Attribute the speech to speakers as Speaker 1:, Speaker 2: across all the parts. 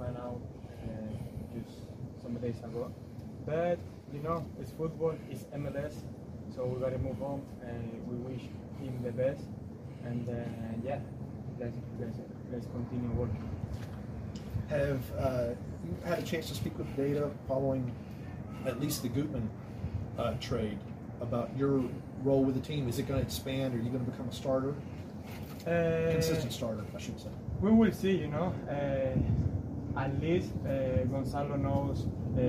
Speaker 1: find out uh, just some days ago. But you know, it's football, it's MLS, so we gotta move on. And we wish him the best, and uh, yeah, let's let's let's continue working.
Speaker 2: Have uh, you had a chance to speak with Data following at least the Gutman uh, trade about your role with the team? Is it going to expand? Are you going to become a starter?
Speaker 1: Uh,
Speaker 2: Consistent starter, I should say.
Speaker 1: We will see, you know. Uh, at least uh, Gonzalo knows uh,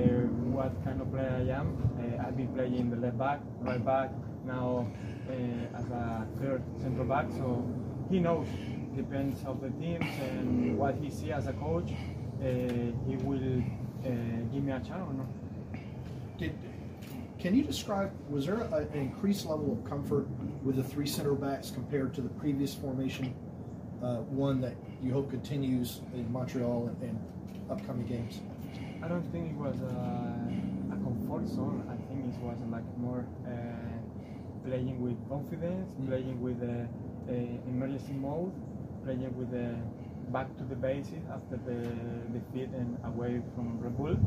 Speaker 1: what kind of player I am. Uh, I've been playing the left back, right back, now uh, as a third central back, so he knows. Depends of the teams and what he sees as a coach. Uh, he will uh, give me a chance or not.
Speaker 2: Did, can you describe, was there a, an increased level of comfort with the three center backs compared to the previous formation? Uh, one that you hope continues in Montreal and, and upcoming games?
Speaker 1: I don't think it was a, a comfort zone. I think it was like more uh, playing with confidence,
Speaker 2: Mm.
Speaker 1: playing with uh, uh, emergency mode, playing with the back to the basics after the defeat and away from Red Bull,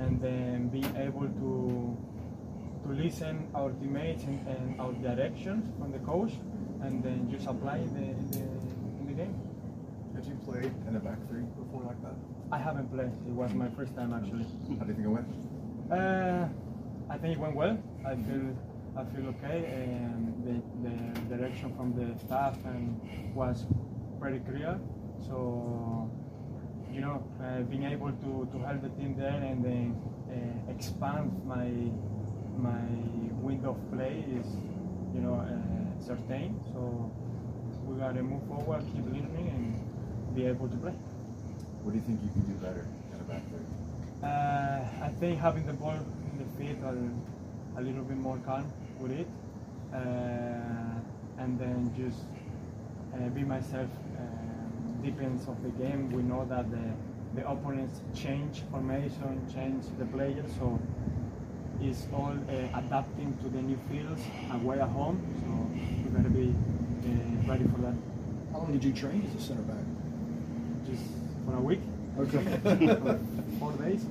Speaker 1: and then being able to to listen our teammates and, and our directions from the coach, and then just apply the, the the game.
Speaker 3: Have you played in a back three before like that?
Speaker 1: I haven't played. It was my first time actually.
Speaker 3: How do you think it went?
Speaker 1: Uh, I think it went well. I feel I feel okay, and the, the direction from the staff and was pretty clear. So you know, uh, being able to, to help the team there and then uh, expand my my window of play is you know uh, certain. So we gotta move forward, keep learning, and be able to play.
Speaker 3: What do you think you can do better in a back three?
Speaker 1: Uh, I think having the ball in the feet a, a little bit more calm with it, uh, and then just uh, be myself. Um, depends of the game. We know that the the opponents change formation, change the players, so it's all uh, adapting to the new fields away at home. So we gotta be uh, ready for that.
Speaker 2: How long did you train as a center back?
Speaker 1: Just for a week,
Speaker 2: Okay.
Speaker 1: four days.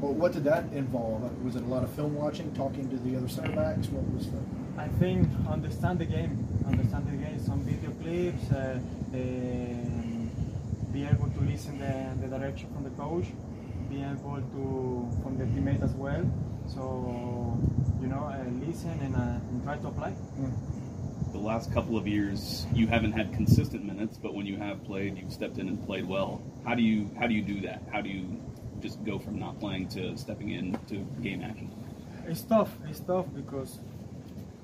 Speaker 2: well, what did that involve? Was it a lot of film watching, talking to the other center backs? What was the?
Speaker 1: I think understand the game, understand the game, some video clips, uh, um, be able to listen the, the direction from the coach, be able to from the teammate as well. So you know, uh, listen and, uh, and try to apply.
Speaker 4: The last couple of years, you haven't had consistent minutes, but when you have played, you've stepped in and played well. How do you how do you do that? How do you just go from not playing to stepping in to game action?
Speaker 1: It's tough. It's tough because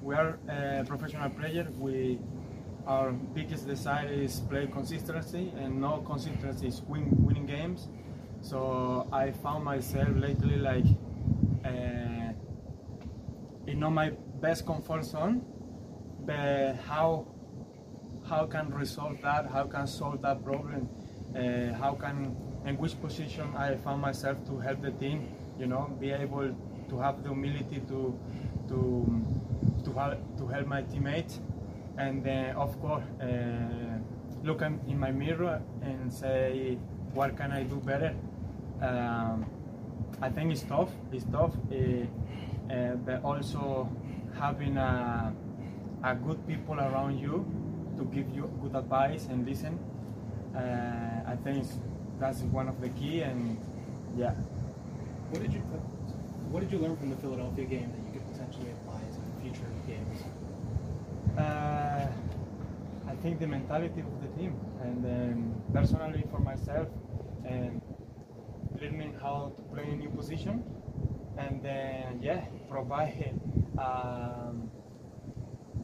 Speaker 1: we are a professional player. We our biggest desire is play consistency, and no consistency is win, winning games. So I found myself lately like uh, in not my best comfort zone, but how how can resolve that? How can solve that problem? Uh, how can in which position I found myself to help the team? You know, be able to have the humility to to to help to help my teammates, and then of course uh, look in in my mirror and say what can I do better. Um, I think it's tough. It's tough, uh, uh, but also having a, a good people around you to give you good advice and listen. Uh, I think that's one of the key, and yeah.
Speaker 5: What did you What did you learn from the Philadelphia game that you could potentially apply to future games?
Speaker 1: Uh, I think the mentality of the team, and um, personally for myself, and learning how to play a new position, and then yeah, provide um,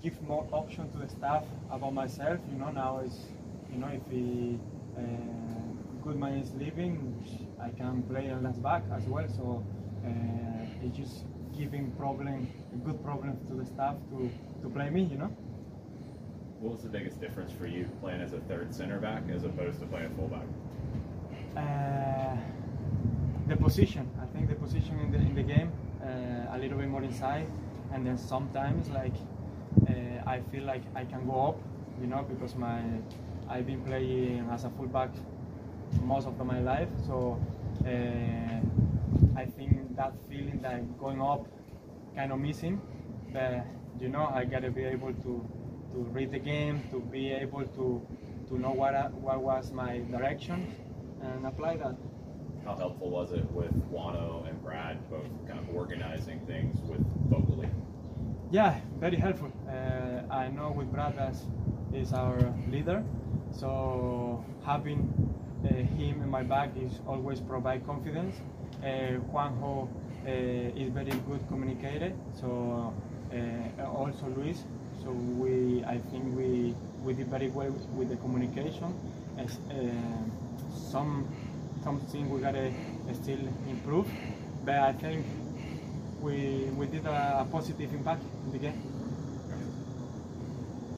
Speaker 1: give more option to the staff about myself. You know, now is you know if the uh, Gutman is leaving, I can play on left back as well. So uh, it's just giving problem, a good problem to the staff to, to play me. You know.
Speaker 6: What was the biggest difference for you playing as a third center back as opposed to playing a fullback?
Speaker 1: Uh, the position. I think the position in the in the game uh, a little bit more inside, and then sometimes like I feel like I can go up, you know, because my I've been playing as a fullback most of my life. So uh, I think that feeling that going up kind of missing. But you know, I gotta be able to to read the game, to be able to to know what what was my direction and apply that.
Speaker 6: How helpful was it with Juanjo and Brad both kind of organizing things with vocally?
Speaker 1: Yeah, very helpful. Uh, I know with bradas is our leader, so having uh, him in my back is always provide confidence. Uh, Juanjo uh, is very good communicator, so uh, also Luis. So we, I think we we did very well with the communication. As, uh, some something we gotta still improve, but I think we we did a, a positive impact in the game.